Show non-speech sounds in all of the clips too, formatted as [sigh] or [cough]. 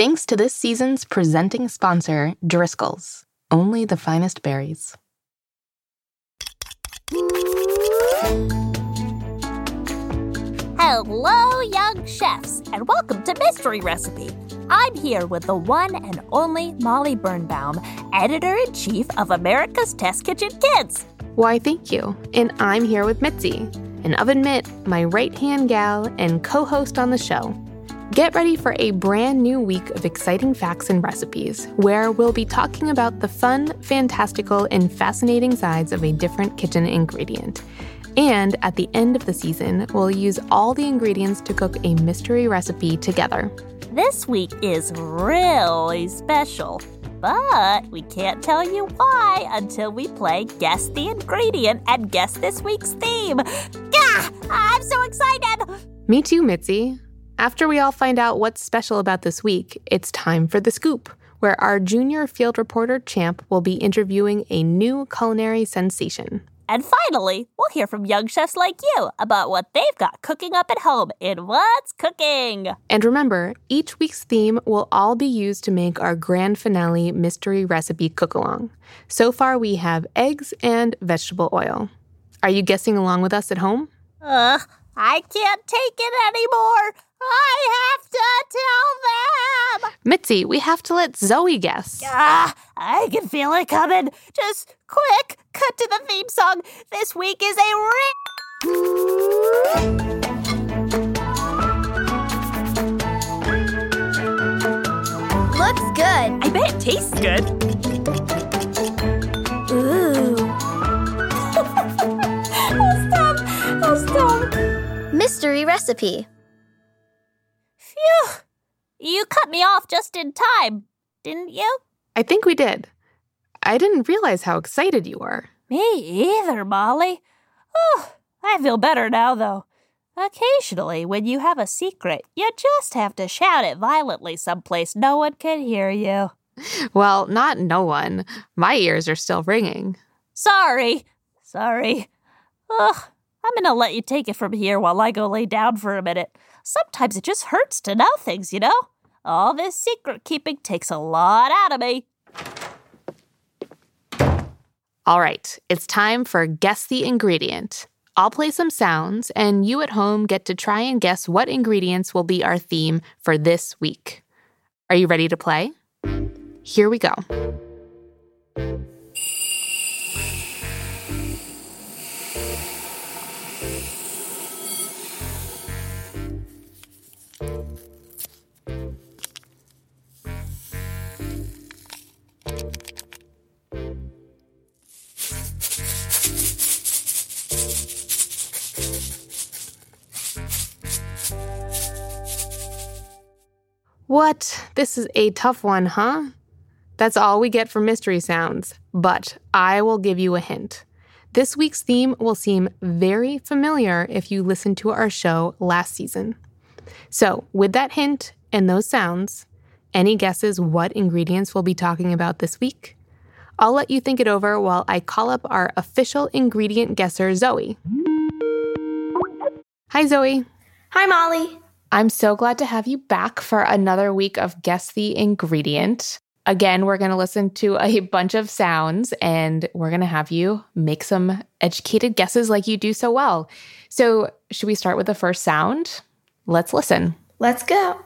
Thanks to this season's presenting sponsor, Driscoll's. Only the finest berries. Hello, young chefs, and welcome to Mystery Recipe. I'm here with the one and only Molly Birnbaum, editor in chief of America's Test Kitchen Kids. Why, thank you. And I'm here with Mitzi, an oven mitt, my right hand gal, and co host on the show. Get ready for a brand new week of exciting facts and recipes, where we'll be talking about the fun, fantastical, and fascinating sides of a different kitchen ingredient. And at the end of the season, we'll use all the ingredients to cook a mystery recipe together. This week is really special, but we can't tell you why until we play Guess the Ingredient and Guess this week's theme. Gah! I'm so excited! Me too, Mitzi. After we all find out what's special about this week, it's time for the scoop, where our junior field reporter Champ will be interviewing a new culinary sensation. And finally, we'll hear from young chefs like you about what they've got cooking up at home in What's Cooking. And remember, each week's theme will all be used to make our grand finale mystery recipe cook along. So far, we have eggs and vegetable oil. Are you guessing along with us at home? Ugh, I can't take it anymore. I have to tell them! Mitzi, we have to let Zoe guess. Ah, I can feel it coming. Just quick, cut to the theme song. This week is a Looks good. I bet it tastes good. Ooh. [laughs] oh, stop. Oh, stop. Mystery recipe. Phew. You cut me off just in time, didn't you? I think we did. I didn't realize how excited you were. Me either, Molly. Oh, I feel better now, though. Occasionally, when you have a secret, you just have to shout it violently someplace no one can hear you. Well, not no one. My ears are still ringing. Sorry. Sorry. Ugh, I'm gonna let you take it from here while I go lay down for a minute. Sometimes it just hurts to know things, you know? All this secret keeping takes a lot out of me. All right, it's time for Guess the Ingredient. I'll play some sounds, and you at home get to try and guess what ingredients will be our theme for this week. Are you ready to play? Here we go. What? This is a tough one, huh? That's all we get for mystery sounds, but I will give you a hint. This week's theme will seem very familiar if you listened to our show last season. So, with that hint and those sounds, any guesses what ingredients we'll be talking about this week? I'll let you think it over while I call up our official ingredient guesser, Zoe. Hi, Zoe. Hi, Molly. I'm so glad to have you back for another week of Guess the Ingredient. Again, we're going to listen to a bunch of sounds and we're going to have you make some educated guesses like you do so well. So, should we start with the first sound? Let's listen. Let's go.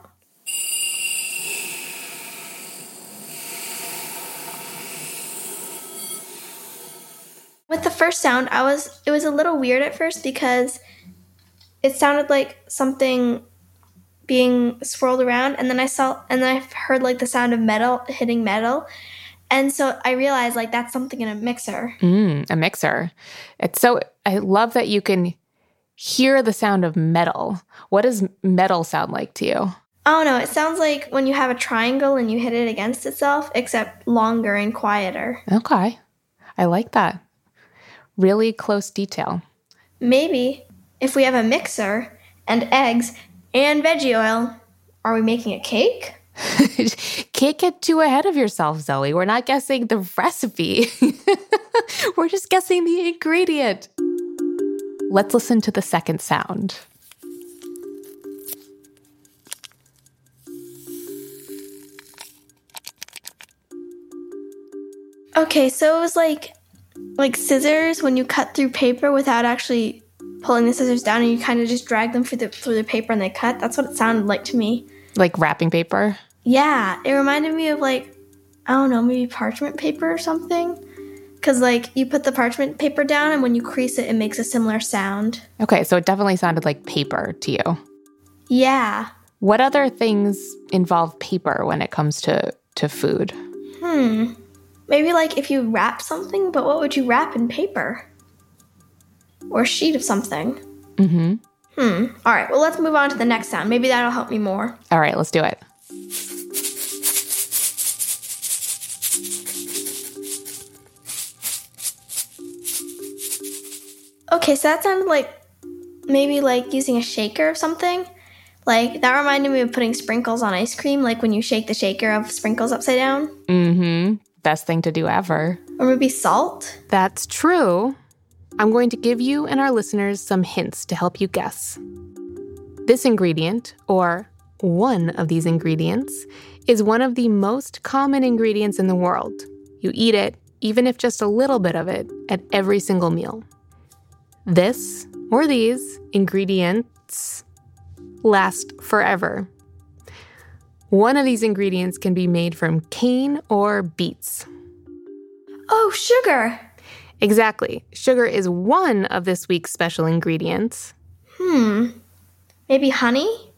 With the first sound, I was it was a little weird at first because it sounded like something being swirled around and then I saw and then I heard like the sound of metal hitting metal. And so I realized like that's something in a mixer. Mm, a mixer. It's so I love that you can hear the sound of metal. What does metal sound like to you? Oh no, it sounds like when you have a triangle and you hit it against itself, except longer and quieter. Okay. I like that. Really close detail. Maybe if we have a mixer and eggs and veggie oil. Are we making a cake? [laughs] Can't get too ahead of yourself, Zoe. We're not guessing the recipe, [laughs] we're just guessing the ingredient. Let's listen to the second sound. Okay, so it was like like scissors when you cut through paper without actually pulling the scissors down and you kind of just drag them through the through the paper and they cut. That's what it sounded like to me. Like wrapping paper? Yeah, it reminded me of like I don't know, maybe parchment paper or something. Cuz like you put the parchment paper down and when you crease it it makes a similar sound. Okay, so it definitely sounded like paper to you. Yeah. What other things involve paper when it comes to to food? Hmm. Maybe like if you wrap something, but what would you wrap in paper? Or a sheet of something? Mhm. Hmm. All right, well, let's move on to the next sound. Maybe that'll help me more. All right, let's do it. Okay, so that sounded like maybe like using a shaker or something. Like that reminded me of putting sprinkles on ice cream, like when you shake the shaker of sprinkles upside down. Mm-hmm. Best thing to do ever. Or maybe salt. That's true. I'm going to give you and our listeners some hints to help you guess. This ingredient, or one of these ingredients, is one of the most common ingredients in the world. You eat it, even if just a little bit of it, at every single meal. This, or these, ingredients last forever. One of these ingredients can be made from cane or beets. Oh, sugar. Exactly. Sugar is one of this week's special ingredients. Hmm. Maybe honey?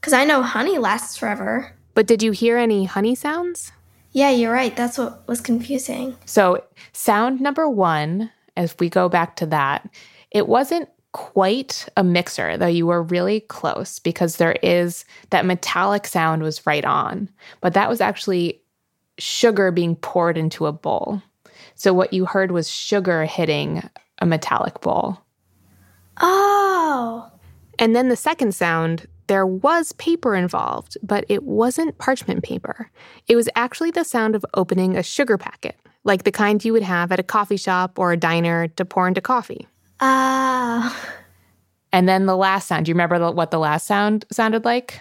Because I know honey lasts forever. But did you hear any honey sounds? Yeah, you're right. That's what was confusing. So, sound number one, if we go back to that, it wasn't quite a mixer, though you were really close because there is that metallic sound was right on. But that was actually sugar being poured into a bowl. So, what you heard was sugar hitting a metallic bowl. Oh. And then the second sound, there was paper involved, but it wasn't parchment paper. It was actually the sound of opening a sugar packet, like the kind you would have at a coffee shop or a diner to pour into coffee. Ah. And then the last sound, do you remember the, what the last sound sounded like?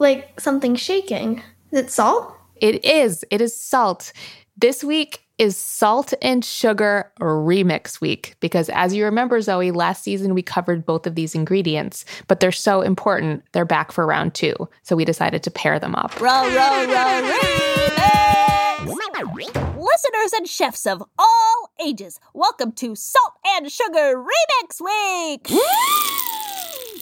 like something shaking. Is it salt? It is. It is salt. This week is Salt and Sugar Remix Week because, as you remember, Zoe, last season we covered both of these ingredients, but they're so important, they're back for round two. So we decided to pair them up. Row, row, row, remix! Listeners and chefs of all ages, welcome to Salt and Sugar Remix Week! [gasps]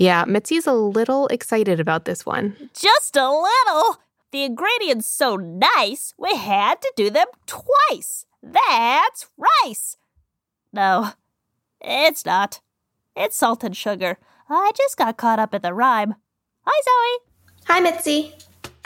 Yeah, Mitzi's a little excited about this one. Just a little. The ingredients so nice, we had to do them twice. That's rice. No, it's not. It's salt and sugar. I just got caught up in the rhyme. Hi, Zoe. Hi, Mitzi.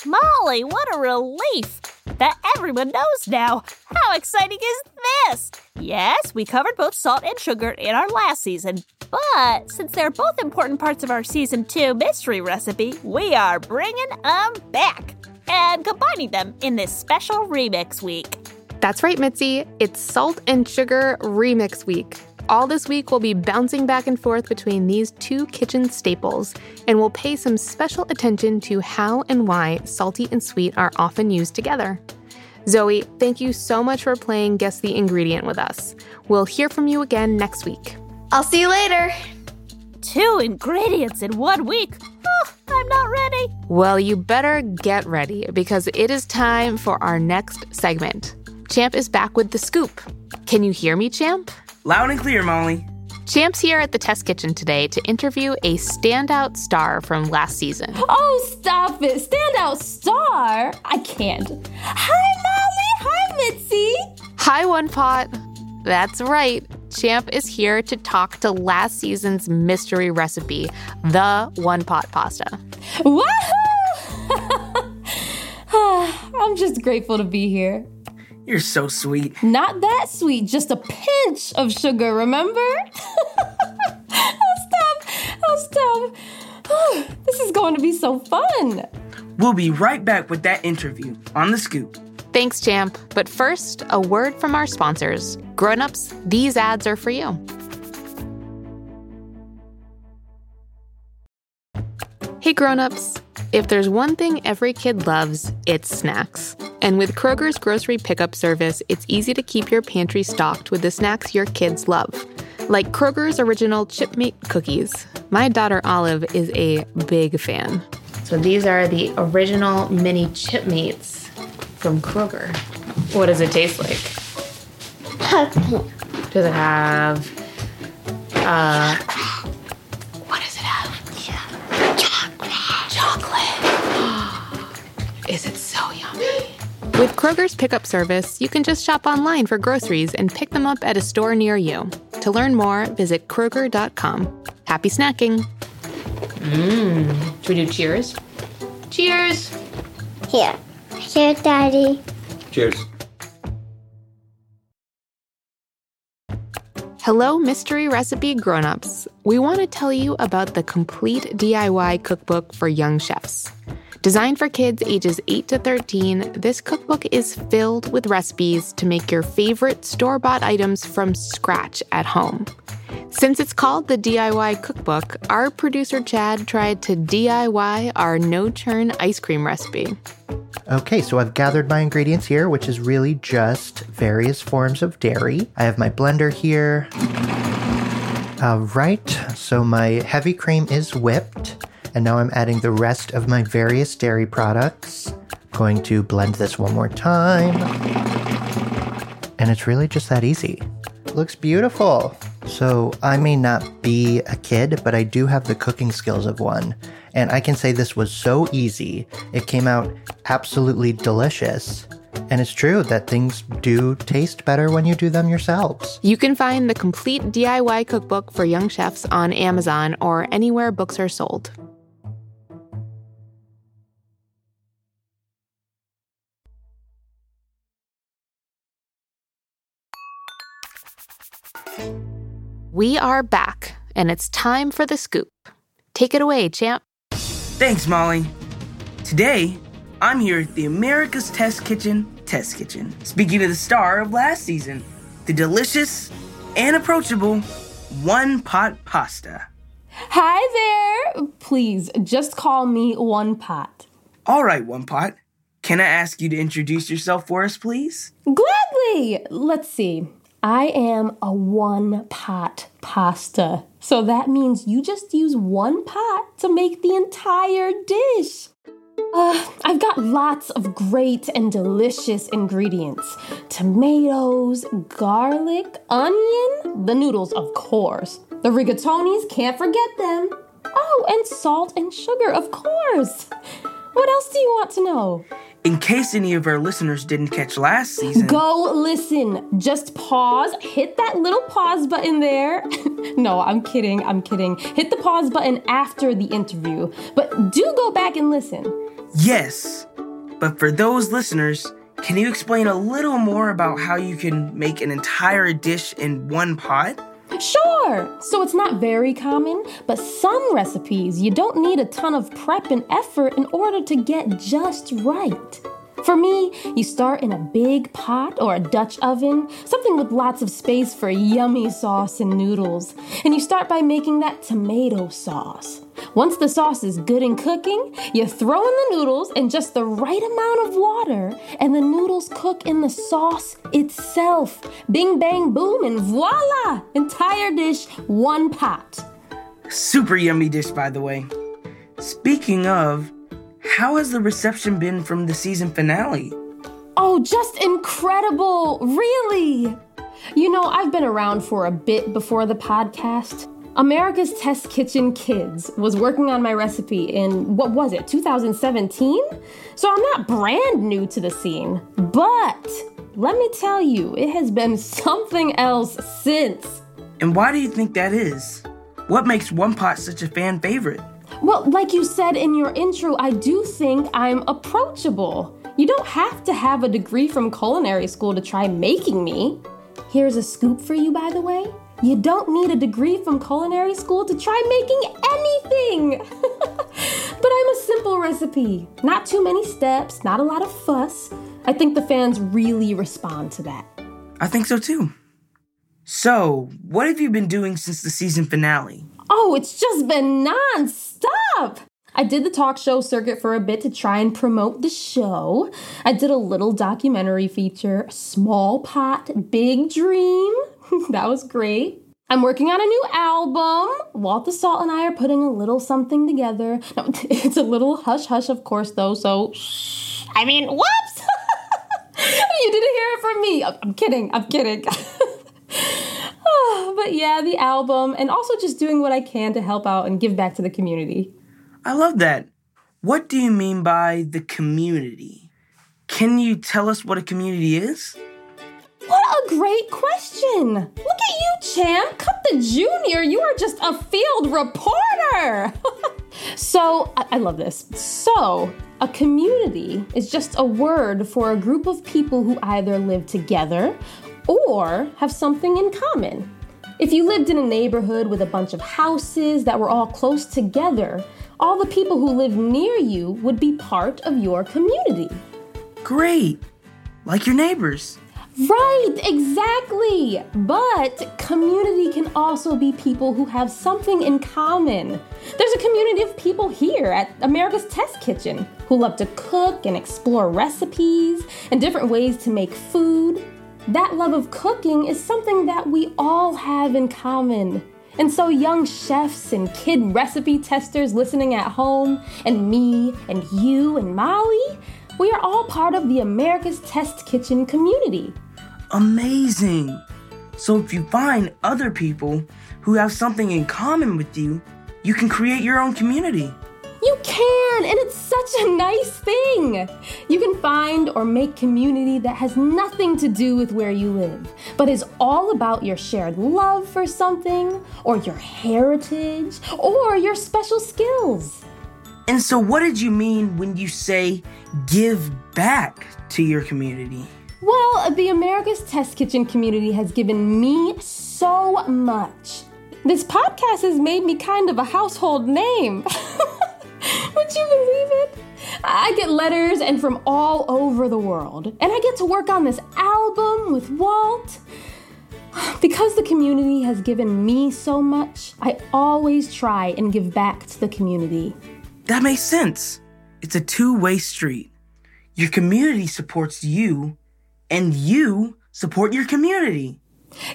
Molly, what a relief that everyone knows now. How exciting is this? Yes, we covered both salt and sugar in our last season, but since they're both important parts of our season two mystery recipe, we are bringing them back and combining them in this special remix week. That's right, Mitzi. It's Salt and Sugar Remix Week. All this week, we'll be bouncing back and forth between these two kitchen staples, and we'll pay some special attention to how and why salty and sweet are often used together. Zoe, thank you so much for playing Guess the Ingredient with us. We'll hear from you again next week. I'll see you later. Two ingredients in one week. Oh, [laughs] I'm not ready. Well, you better get ready because it is time for our next segment. Champ is back with the scoop. Can you hear me, Champ? Loud and clear, Molly. Champ's here at the test kitchen today to interview a standout star from last season. Oh, stop it. Standout star? I can't. Hi, Molly. Hi, Mitzi. Hi, One Pot. That's right. Champ is here to talk to last season's mystery recipe, the One Pot Pasta. Woohoo! [laughs] I'm just grateful to be here. You're so sweet. Not that sweet, just a pinch of sugar, remember? [laughs] oh, stop. Oh, stop. Oh, this is going to be so fun. We'll be right back with that interview on the scoop. Thanks, Champ. But first, a word from our sponsors. Grown-ups, these ads are for you. Hey grown-ups, if there's one thing every kid loves, it's snacks. And with Kroger's grocery pickup service, it's easy to keep your pantry stocked with the snacks your kids love. Like Kroger's original Chipmate cookies. My daughter Olive is a big fan. So these are the original mini Chipmates from Kroger. What does it taste like? [laughs] Does it have uh what does it have? Yeah. Chocolate. Chocolate. [gasps] Is it so yummy? With Kroger's pickup service, you can just shop online for groceries and pick them up at a store near you. To learn more, visit Kroger.com. Happy snacking! Mmm. Should we do cheers? Cheers! Here. Here, Daddy. Cheers. Hello, mystery recipe grown-ups. We want to tell you about the complete DIY cookbook for young chefs. Designed for kids ages 8 to 13, this cookbook is filled with recipes to make your favorite store-bought items from scratch at home. Since it's called the DIY cookbook, our producer Chad tried to DIY our no-churn ice cream recipe. Okay, so I've gathered my ingredients here, which is really just various forms of dairy. I have my blender here. All right, so my heavy cream is whipped, and now I'm adding the rest of my various dairy products. Going to blend this one more time. And it's really just that easy. Looks beautiful. So I may not be a kid, but I do have the cooking skills of one. And I can say this was so easy. It came out absolutely delicious. And it's true that things do taste better when you do them yourselves. You can find the complete DIY cookbook for young chefs on Amazon or anywhere books are sold. We are back, and it's time for the scoop. Take it away, champ. Thanks, Molly. Today, I'm here at the America's Test Kitchen Test Kitchen, speaking to the star of last season, the delicious and approachable one pot pasta. Hi there. Please just call me One Pot. All right, one pot. Can I ask you to introduce yourself for us, please? Gladly. Let's see. I am a one pot pasta. So that means you just use one pot to make the entire dish. Uh, I've got lots of great and delicious ingredients tomatoes, garlic, onion, the noodles, of course. The rigatonis, can't forget them. Oh, and salt and sugar, of course. What else do you want to know? In case any of our listeners didn't catch last season, Go listen. Just pause. Hit that little pause button there. [laughs] no, I'm kidding. I'm kidding. Hit the pause button after the interview. But do go back and listen. yes. But for those listeners, can you explain a little more about how you can make an entire dish in one pot? Sure. So it's not very common, but some recipes you don't need a ton of prep and effort in order to get just right. For me, you start in a big pot or a Dutch oven, something with lots of space for yummy sauce and noodles. And you start by making that tomato sauce. Once the sauce is good and cooking, you throw in the noodles and just the right amount of water, and the noodles cook in the sauce itself. Bing, bang, boom, and voila! Entire dish, one pot. Super yummy dish, by the way. Speaking of, how has the reception been from the season finale? Oh, just incredible! Really! You know, I've been around for a bit before the podcast. America's Test Kitchen Kids was working on my recipe in, what was it, 2017? So I'm not brand new to the scene. But let me tell you, it has been something else since. And why do you think that is? What makes One Pot such a fan favorite? Well, like you said in your intro, I do think I'm approachable. You don't have to have a degree from culinary school to try making me. Here's a scoop for you, by the way. You don't need a degree from culinary school to try making anything. [laughs] but I'm a simple recipe. Not too many steps, not a lot of fuss. I think the fans really respond to that. I think so too. So, what have you been doing since the season finale? Oh, it's just been non-stop. I did the talk show circuit for a bit to try and promote the show. I did a little documentary feature, Small Pot, Big Dream. [laughs] that was great. I'm working on a new album. Walt the Salt and I are putting a little something together. No, [laughs] it's a little hush hush, of course, though, so shh. I mean, whoops! [laughs] you didn't hear it from me. I'm kidding, I'm kidding. [sighs] but yeah, the album, and also just doing what I can to help out and give back to the community. I love that. What do you mean by the community? Can you tell us what a community is? Great question! Look at you, Champ! Cut the Junior, you are just a field reporter! [laughs] so, I-, I love this. So, a community is just a word for a group of people who either live together or have something in common. If you lived in a neighborhood with a bunch of houses that were all close together, all the people who live near you would be part of your community. Great! Like your neighbors. Right, exactly. But community can also be people who have something in common. There's a community of people here at America's Test Kitchen who love to cook and explore recipes and different ways to make food. That love of cooking is something that we all have in common. And so, young chefs and kid recipe testers listening at home, and me, and you, and Molly, we are all part of the America's Test Kitchen community. Amazing! So, if you find other people who have something in common with you, you can create your own community. You can, and it's such a nice thing. You can find or make community that has nothing to do with where you live, but is all about your shared love for something, or your heritage, or your special skills. And so, what did you mean when you say give back to your community? Well, the America's Test Kitchen community has given me so much. This podcast has made me kind of a household name. [laughs] Would you believe it? I get letters and from all over the world, and I get to work on this album with Walt. Because the community has given me so much, I always try and give back to the community. That makes sense. It's a two way street. Your community supports you, and you support your community.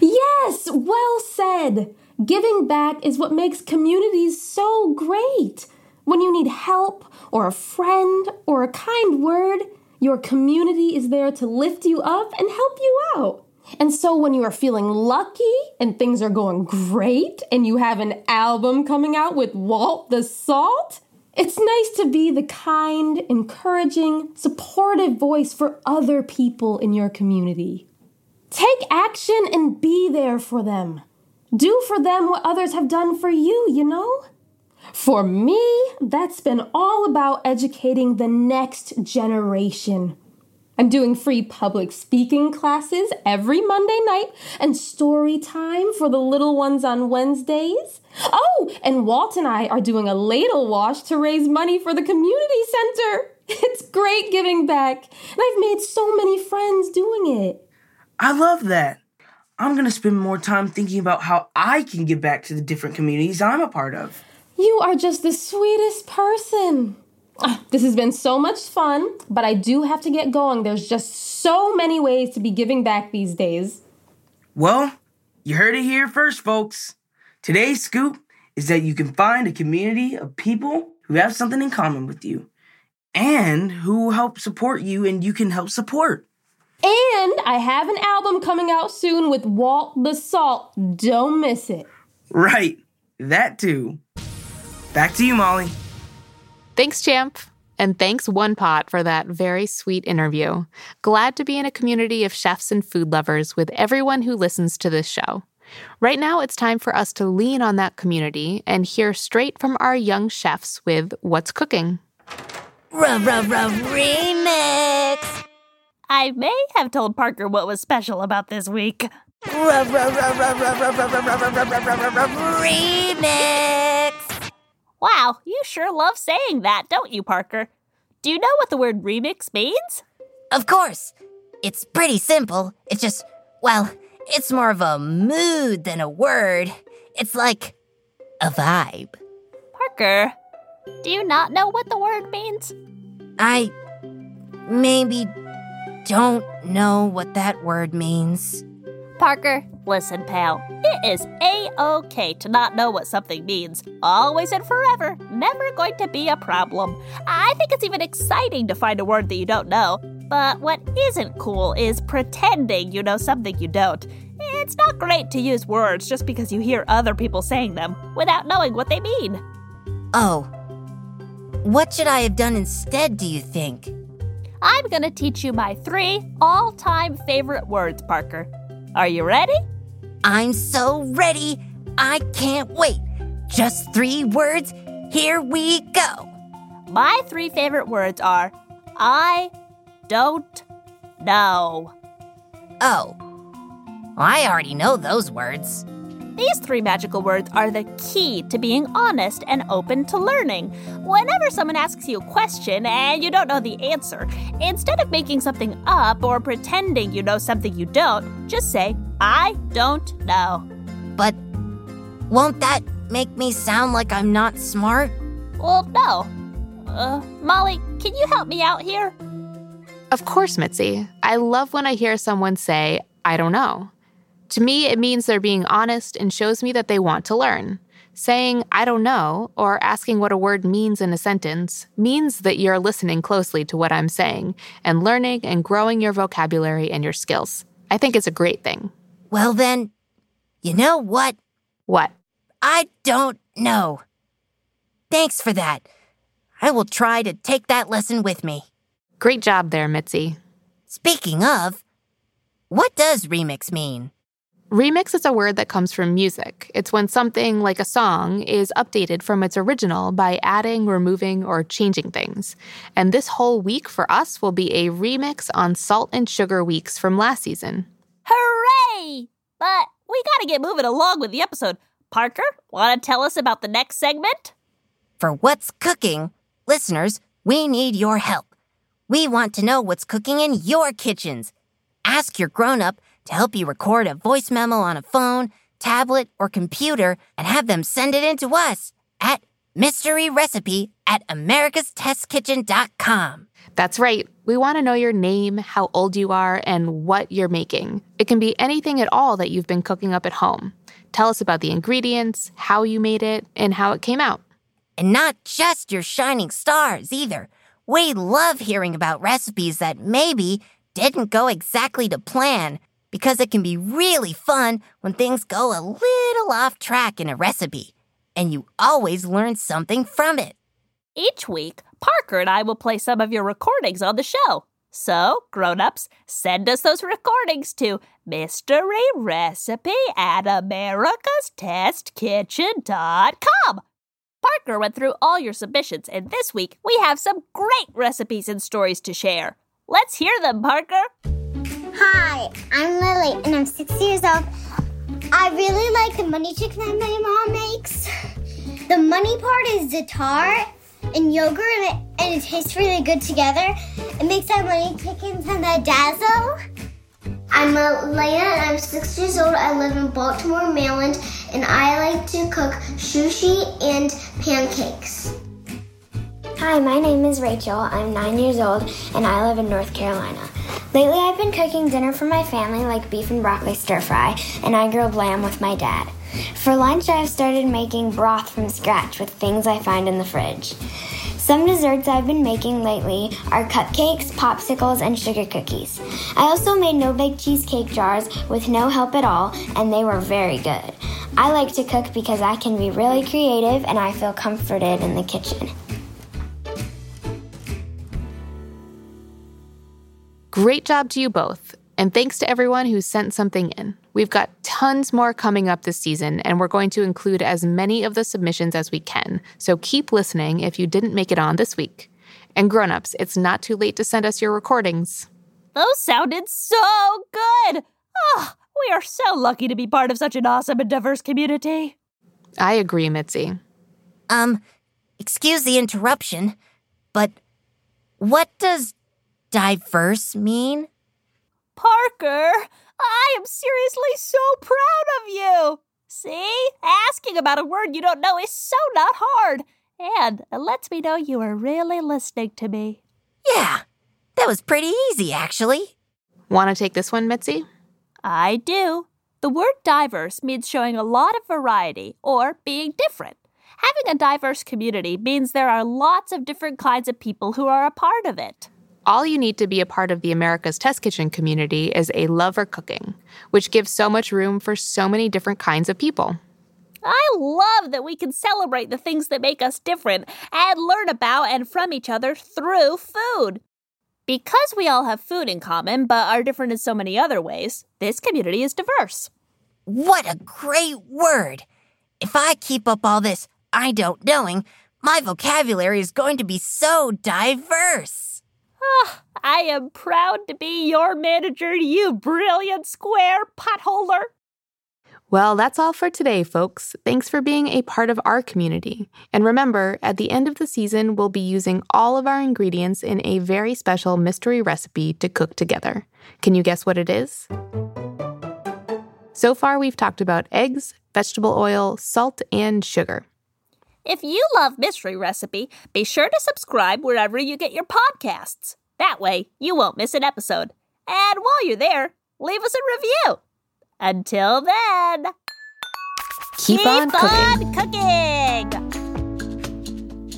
Yes, well said. Giving back is what makes communities so great. When you need help, or a friend, or a kind word, your community is there to lift you up and help you out. And so when you are feeling lucky and things are going great and you have an album coming out with Walt the Salt, it's nice to be the kind, encouraging, supportive voice for other people in your community. Take action and be there for them. Do for them what others have done for you, you know? For me, that's been all about educating the next generation. I'm doing free public speaking classes every Monday night and story time for the little ones on Wednesdays. Oh, and Walt and I are doing a ladle wash to raise money for the community center. [laughs] It's great giving back, and I've made so many friends doing it. I love that. I'm going to spend more time thinking about how I can give back to the different communities I'm a part of. You are just the sweetest person. Ah, this has been so much fun, but I do have to get going. There's just so many ways to be giving back these days. Well, you heard it here first, folks. Today's scoop is that you can find a community of people who have something in common with you and who help support you and you can help support. And I have an album coming out soon with Walt the Salt. Don't miss it. Right, that too. Back to you, Molly. Thanks, Champ. And thanks, OnePot, for that very sweet interview. Glad to be in a community of chefs and food lovers with everyone who listens to this show. Right now, it's time for us to lean on that community and hear straight from our young chefs with What's Cooking. Rub, rub, rub, remix! I may have told Parker what was special about this week. Remix! Wow, you sure love saying that, don't you, Parker? Do you know what the word remix means? Of course. It's pretty simple. It's just, well, it's more of a mood than a word. It's like a vibe. Parker, Do you not know what the word means? I maybe don't know what that word means. Parker, listen, pal. It is a okay to not know what something means. Always and forever. Never going to be a problem. I think it's even exciting to find a word that you don't know. But what isn't cool is pretending you know something you don't. It's not great to use words just because you hear other people saying them without knowing what they mean. Oh. What should I have done instead, do you think? I'm gonna teach you my three all time favorite words, Parker. Are you ready? I'm so ready. I can't wait. Just three words. Here we go. My three favorite words are I don't know. Oh. I already know those words. These three magical words are the key to being honest and open to learning. Whenever someone asks you a question and you don't know the answer, instead of making something up or pretending you know something you don't, just say, I don't know. But won't that make me sound like I'm not smart? Well, no. Uh, Molly, can you help me out here? Of course, Mitzi. I love when I hear someone say, I don't know. To me, it means they're being honest and shows me that they want to learn. Saying, I don't know, or asking what a word means in a sentence means that you're listening closely to what I'm saying and learning and growing your vocabulary and your skills. I think it's a great thing. Well, then, you know what? What? I don't know. Thanks for that. I will try to take that lesson with me. Great job there, Mitzi. Speaking of, what does remix mean? Remix is a word that comes from music. It's when something, like a song, is updated from its original by adding, removing, or changing things. And this whole week for us will be a remix on Salt and Sugar Weeks from last season. Hooray! But we gotta get moving along with the episode. Parker, wanna tell us about the next segment? For what's cooking, listeners, we need your help. We want to know what's cooking in your kitchens. Ask your grown up to help you record a voice memo on a phone, tablet, or computer and have them send it in to us at mystery recipe at americastestkitchen.com. That's right. We want to know your name, how old you are, and what you're making. It can be anything at all that you've been cooking up at home. Tell us about the ingredients, how you made it, and how it came out. And not just your shining stars either. We love hearing about recipes that maybe didn't go exactly to plan because it can be really fun when things go a little off track in a recipe, and you always learn something from it. Each week, Parker and I will play some of your recordings on the show. So, grown-ups, send us those recordings to mystery recipe at americastestkitchen.com. Parker went through all your submissions, and this week we have some great recipes and stories to share. Let's hear them, Parker. Hi, I'm Lily, and I'm six years old. I really like the money chicken that my mom makes. The money part is the tart and yogurt, and it, and it tastes really good together. It makes our money chickens and the dazzle. I'm Elena, and I'm six years old. I live in Baltimore, Maryland, and I like to cook sushi and pancakes. Hi, my name is Rachel. I'm nine years old, and I live in North Carolina. Lately, I've been cooking dinner for my family, like beef and broccoli stir fry, and I grilled lamb with my dad. For lunch, I've started making broth from scratch with things I find in the fridge. Some desserts I've been making lately are cupcakes, popsicles, and sugar cookies. I also made no bake cheesecake jars with no help at all, and they were very good. I like to cook because I can be really creative and I feel comforted in the kitchen. Great job to you both. And thanks to everyone who sent something in. We've got tons more coming up this season, and we're going to include as many of the submissions as we can. So keep listening if you didn't make it on this week. And grown-ups, it's not too late to send us your recordings. Those sounded so good. Oh, we are so lucky to be part of such an awesome and diverse community. I agree, Mitzi. Um, excuse the interruption, but what does diverse mean? Parker, I am seriously so proud of you. See? Asking about a word you don't know is so not hard. And it lets me know you are really listening to me. Yeah, that was pretty easy, actually. Want to take this one, Mitzi? I do. The word diverse means showing a lot of variety or being different. Having a diverse community means there are lots of different kinds of people who are a part of it. All you need to be a part of the America's Test Kitchen community is a love for cooking, which gives so much room for so many different kinds of people. I love that we can celebrate the things that make us different and learn about and from each other through food. Because we all have food in common but are different in so many other ways, this community is diverse. What a great word! If I keep up all this I don't knowing, my vocabulary is going to be so diverse. Oh, I am proud to be your manager, you brilliant square potholder. Well, that's all for today, folks. Thanks for being a part of our community. And remember, at the end of the season, we'll be using all of our ingredients in a very special mystery recipe to cook together. Can you guess what it is? So far, we've talked about eggs, vegetable oil, salt, and sugar. If you love Mystery Recipe, be sure to subscribe wherever you get your podcasts. That way, you won't miss an episode. And while you're there, leave us a review. Until then, keep, keep on, on cooking.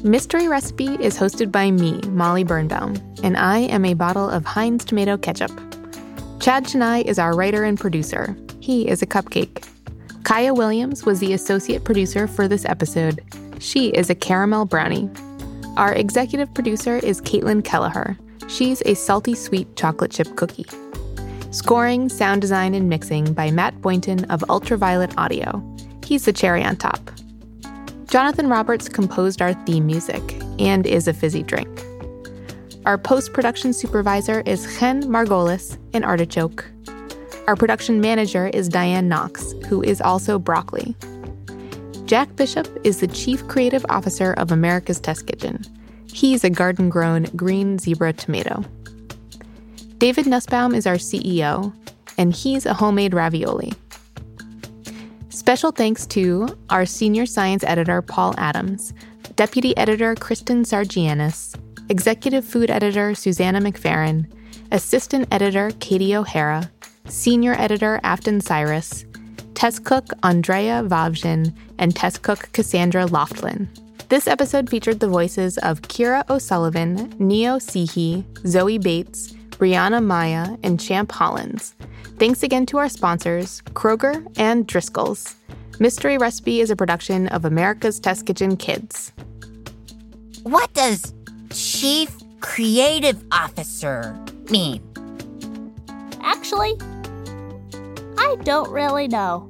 Mystery Recipe is hosted by me, Molly Birnbaum, and I am a bottle of Heinz tomato ketchup. Chad Chenail is our writer and producer. He is a cupcake. Kaya Williams was the associate producer for this episode. She is a caramel brownie. Our executive producer is Caitlin Kelleher. She's a salty sweet chocolate chip cookie. Scoring, sound design, and mixing by Matt Boynton of Ultraviolet Audio. He's the cherry on top. Jonathan Roberts composed our theme music and is a fizzy drink. Our post production supervisor is Chen Margolis an Artichoke. Our production manager is Diane Knox, who is also Broccoli. Jack Bishop is the Chief Creative Officer of America's Test Kitchen. He's a garden grown green zebra tomato. David Nussbaum is our CEO, and he's a homemade ravioli. Special thanks to our senior science editor, Paul Adams, deputy editor, Kristen Sargianis, executive food editor, Susanna McFerrin, assistant editor, Katie O'Hara, senior editor, Afton Cyrus, test cook, Andrea Vavjin, and test cook, Cassandra Loftlin. This episode featured the voices of Kira O'Sullivan, Neo Sihi, Zoe Bates, Brianna Maya, and Champ Hollins. Thanks again to our sponsors, Kroger and Driscoll's. Mystery Recipe is a production of America's Test Kitchen Kids. What does Chief Creative Officer mean? Actually, I don't really know.